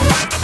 Right.